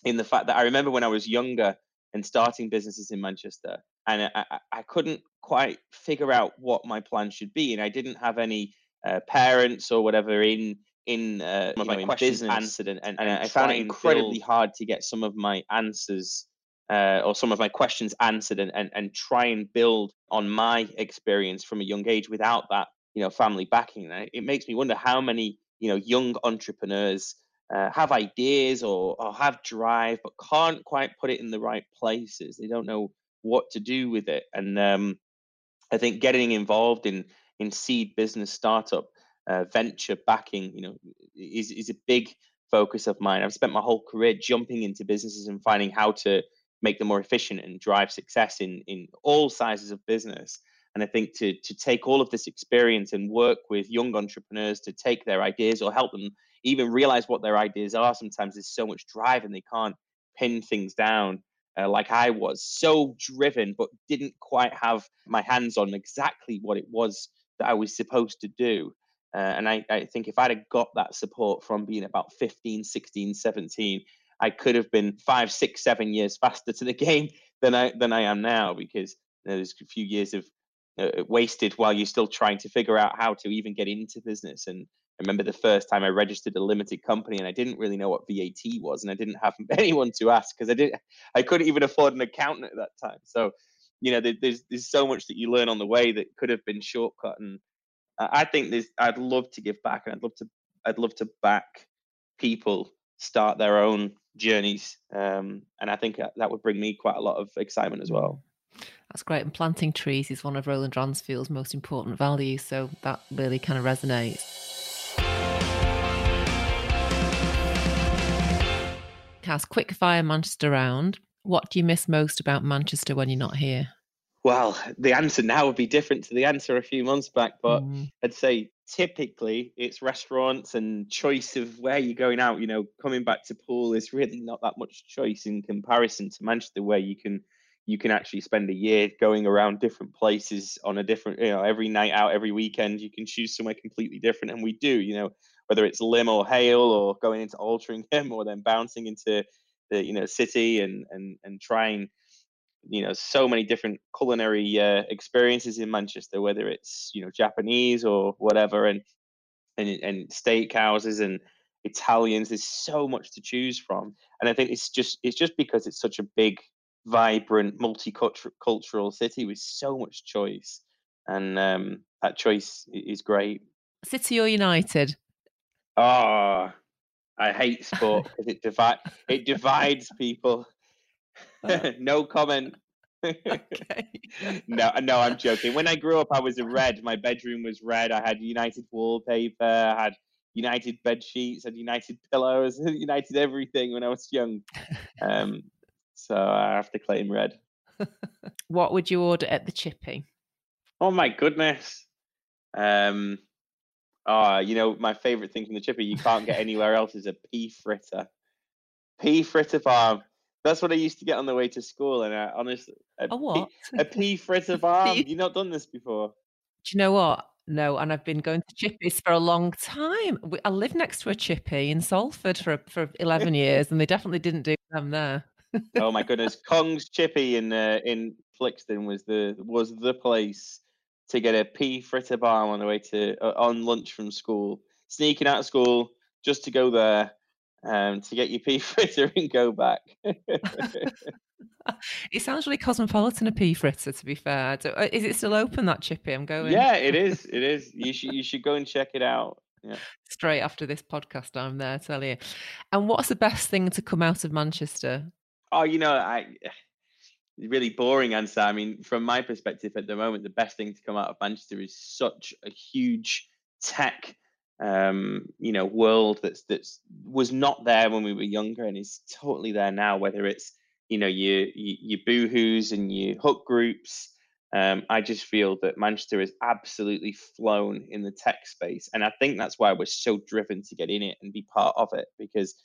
in the fact that I remember when I was younger, and starting businesses in Manchester. And I, I, couldn't quite figure out what my plan should be. And I didn't have any uh, parents or whatever in in, uh, you know, in business answered. And, and, and I found it incredibly build... hard to get some of my answers uh, or some of my questions answered and, and, and try and build on my experience from a young age without that, you know, family backing. And it makes me wonder how many, you know, young entrepreneurs uh, have ideas or, or have drive, but can't quite put it in the right places. They don't know what to do with it. And um, I think getting involved in in seed business startup uh, venture backing, you know, is is a big focus of mine. I've spent my whole career jumping into businesses and finding how to make them more efficient and drive success in in all sizes of business. And I think to to take all of this experience and work with young entrepreneurs to take their ideas or help them even realize what their ideas are. Sometimes there's so much drive and they can't pin things down uh, like I was, so driven, but didn't quite have my hands on exactly what it was that I was supposed to do. Uh, and I, I think if I'd have got that support from being about 15, 16, 17, I could have been five, six, seven years faster to the game than I than I am now because you know, there's a few years of uh, wasted while you're still trying to figure out how to even get into business. And I remember the first time I registered a limited company and I didn't really know what VAT was and I didn't have [LAUGHS] anyone to ask because I didn't I couldn't even afford an accountant at that time. So you know there's there's so much that you learn on the way that could have been shortcut and I think there's I'd love to give back and I'd love to I'd love to back people start their own journeys um, and I think that would bring me quite a lot of excitement as well. That's great. And planting trees is one of Roland Dransfield's most important values. So that really kind of resonates. Cas, quick fire Manchester round. What do you miss most about Manchester when you're not here? Well, the answer now would be different to the answer a few months back, but mm. I'd say typically it's restaurants and choice of where you're going out. You know, coming back to Poole is really not that much choice in comparison to Manchester, where you can you can actually spend a year going around different places on a different, you know, every night out, every weekend, you can choose somewhere completely different. And we do, you know, whether it's Lymm or Hale or going into altering [LAUGHS] him or then bouncing into the, you know, city and, and, and trying, you know, so many different culinary uh, experiences in Manchester, whether it's, you know, Japanese or whatever, and, and, and steakhouses and, Italians. There's so much to choose from, and I think it's just it's just because it's such a big vibrant, multicultural city with so much choice, and um, that choice is great. City or United? Ah, oh, I hate sport [LAUGHS] because it divide it divides people. [LAUGHS] no comment. [LAUGHS] okay. no, no, I'm joking. When I grew up, I was a red. My bedroom was red. I had United wallpaper. I had United bed sheets. I had United pillows. United everything when I was young. Um, so I have to claim red. what would you order at the chippy? Oh my goodness. Um oh, you know, my favourite thing from the chippy you can't get anywhere else is a pea fritter. Pea fritter farm. That's what I used to get on the way to school, and I honestly a, a what? Pea, a pea fritter [LAUGHS] farm. You've not done this before. Do you know what? No, and I've been going to chippies for a long time. I lived next to a chippy in Salford for for eleven [LAUGHS] years, and they definitely didn't do them there oh my [LAUGHS] goodness, Kong's Chippy in uh, in Flixton was the was the place to get a pea fritter bar on the way to uh, on lunch from school. Sneaking out of school just to go there um, to get your pea [LAUGHS] fritter and go back. [LAUGHS] it sounds really cosmopolitan a pea fritter. To be fair, uh, is it still open that chippy? I'm going. Yeah, it is. It is. You should you should go and check it out. Yeah. Straight after this podcast, I'm there. Tell you. And what's the best thing to come out of Manchester? Oh, you know, I really boring answer. I mean, from my perspective at the moment, the best thing to come out of Manchester is such a huge tech, um, you know, world that's that's was not there when we were younger and is totally there now. Whether it's you know your your, boohoo's and your hook groups. Um, I just feel that Manchester has absolutely flown in the tech space, and I think that's why we're so driven to get in it and be part of it because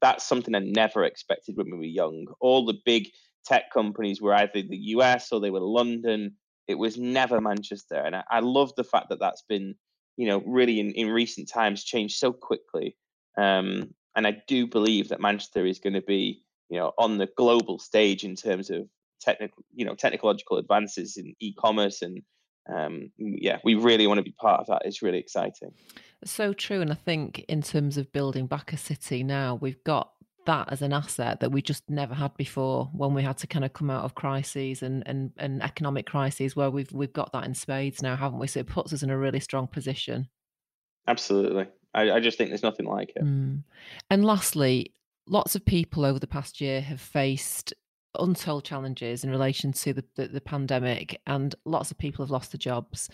that's something I never expected when we were young. All the big tech companies were either the US or they were London. It was never Manchester, and I, I love the fact that that's been, you know, really in, in recent times changed so quickly. Um, and I do believe that Manchester is going to be, you know, on the global stage in terms of technical, you know, technological advances in e-commerce and um, yeah, we really want to be part of that. It's really exciting. So true. And I think in terms of building back a city now, we've got that as an asset that we just never had before when we had to kind of come out of crises and, and, and economic crises where we've we've got that in spades now, haven't we? So it puts us in a really strong position. Absolutely. I, I just think there's nothing like it. Mm. And lastly, lots of people over the past year have faced untold challenges in relation to the, the, the pandemic, and lots of people have lost their jobs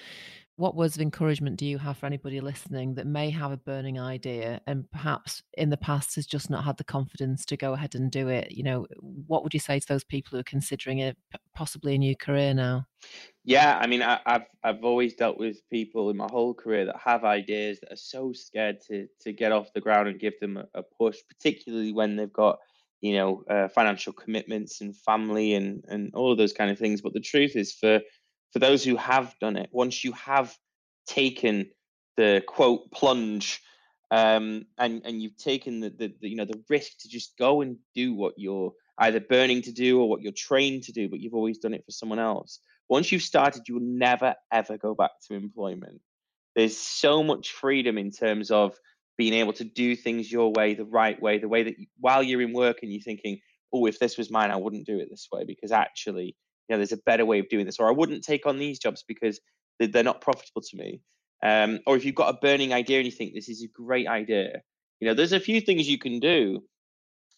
what words of encouragement do you have for anybody listening that may have a burning idea and perhaps in the past has just not had the confidence to go ahead and do it? You know what would you say to those people who are considering it possibly a new career now? Yeah i mean I, have i've always dealt with people in my whole career that have ideas that are so scared to to get off the ground and give them a, a push particularly when they've got you know uh, financial commitments and family and and all of those kind of things. But the truth is for for those who have done it, once you have taken the quote plunge um, and and you've taken the, the, the, you know the risk to just go and do what you're either burning to do or what you're trained to do, but you've always done it for someone else. Once you've started, you will never ever go back to employment. There's so much freedom in terms of being able to do things your way, the right way, the way that you, while you're in work and you're thinking, oh, if this was mine, I wouldn't do it this way because actually, know, there's a better way of doing this, or I wouldn't take on these jobs because they're not profitable to me. Um, or if you've got a burning idea and you think this is a great idea, you know, there's a few things you can do.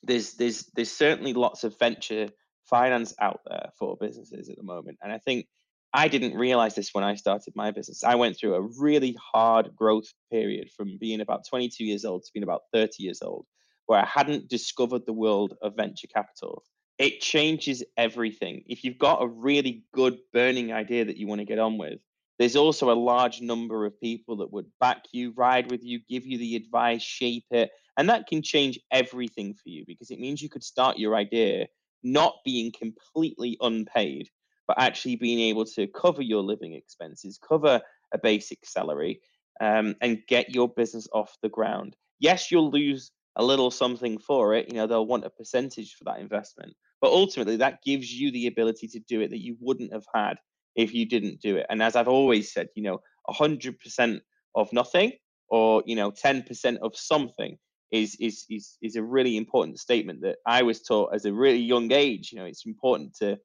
There's there's there's certainly lots of venture finance out there for businesses at the moment, and I think I didn't realize this when I started my business. I went through a really hard growth period from being about 22 years old to being about 30 years old, where I hadn't discovered the world of venture capital. It changes everything. If you've got a really good burning idea that you want to get on with, there's also a large number of people that would back you, ride with you, give you the advice, shape it. And that can change everything for you because it means you could start your idea not being completely unpaid but actually being able to cover your living expenses, cover a basic salary, um, and get your business off the ground. Yes, you'll lose a little something for it. You know, they'll want a percentage for that investment, but ultimately that gives you the ability to do it that you wouldn't have had if you didn't do it. And as I've always said, you know, 100% of nothing or, you know, 10% of something is, is, is, is a really important statement that I was taught as a really young age. You know, it's important to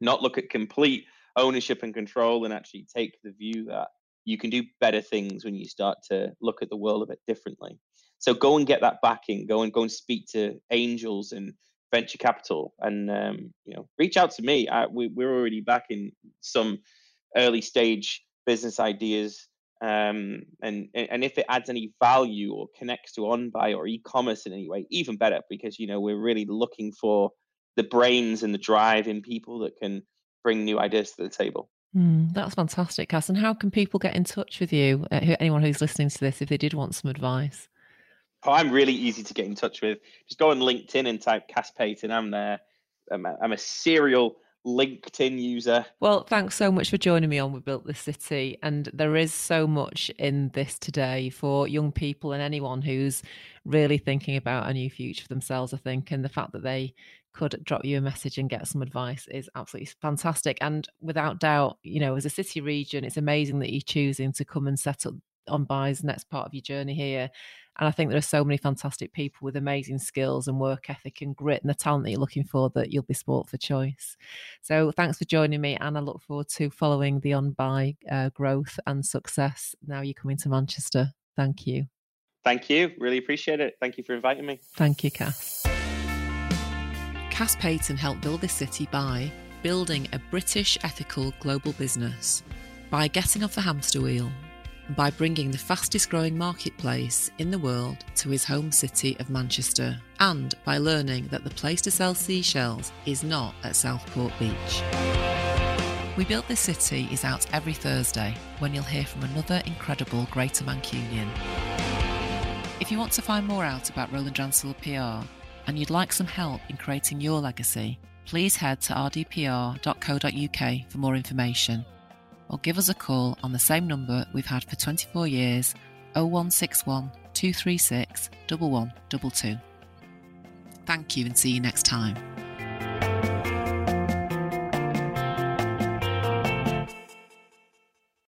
not look at complete ownership and control and actually take the view that you can do better things when you start to look at the world a bit differently. So go and get that backing. Go and go and speak to angels and venture capital, and um, you know, reach out to me. I, we, we're already backing some early stage business ideas, um, and and if it adds any value or connects to OnBuy or e-commerce in any way, even better, because you know we're really looking for the brains and the drive in people that can bring new ideas to the table. Mm, that's fantastic, Cas. And how can people get in touch with you? Uh, anyone who's listening to this, if they did want some advice? Oh, I'm really easy to get in touch with. Just go on LinkedIn and type Cas Paton. I'm there. I'm a, I'm a serial LinkedIn user. Well, thanks so much for joining me on We Built This City. And there is so much in this today for young people and anyone who's really thinking about a new future for themselves, I think. And the fact that they could drop you a message and get some advice is absolutely fantastic. And without doubt, you know, as a city region, it's amazing that you're choosing to come and set up OnBuy's next part of your journey here. And I think there are so many fantastic people with amazing skills and work ethic and grit and the talent that you're looking for that you'll be sport for choice. So thanks for joining me. And I look forward to following the OnBuy uh, growth and success now you're coming to Manchester. Thank you. Thank you. Really appreciate it. Thank you for inviting me. Thank you, Cas. Cas Paton helped build this city by building a British ethical global business, by getting off the hamster wheel, by bringing the fastest growing marketplace in the world to his home city of Manchester, and by learning that the place to sell seashells is not at Southport Beach. We Built This City is out every Thursday when you'll hear from another incredible Greater Mancunian. If you want to find more out about Roland Dransfield PR, and you'd like some help in creating your legacy, please head to rdpr.co.uk for more information or give us a call on the same number we've had for 24 years 0161 236 1122. Thank you and see you next time.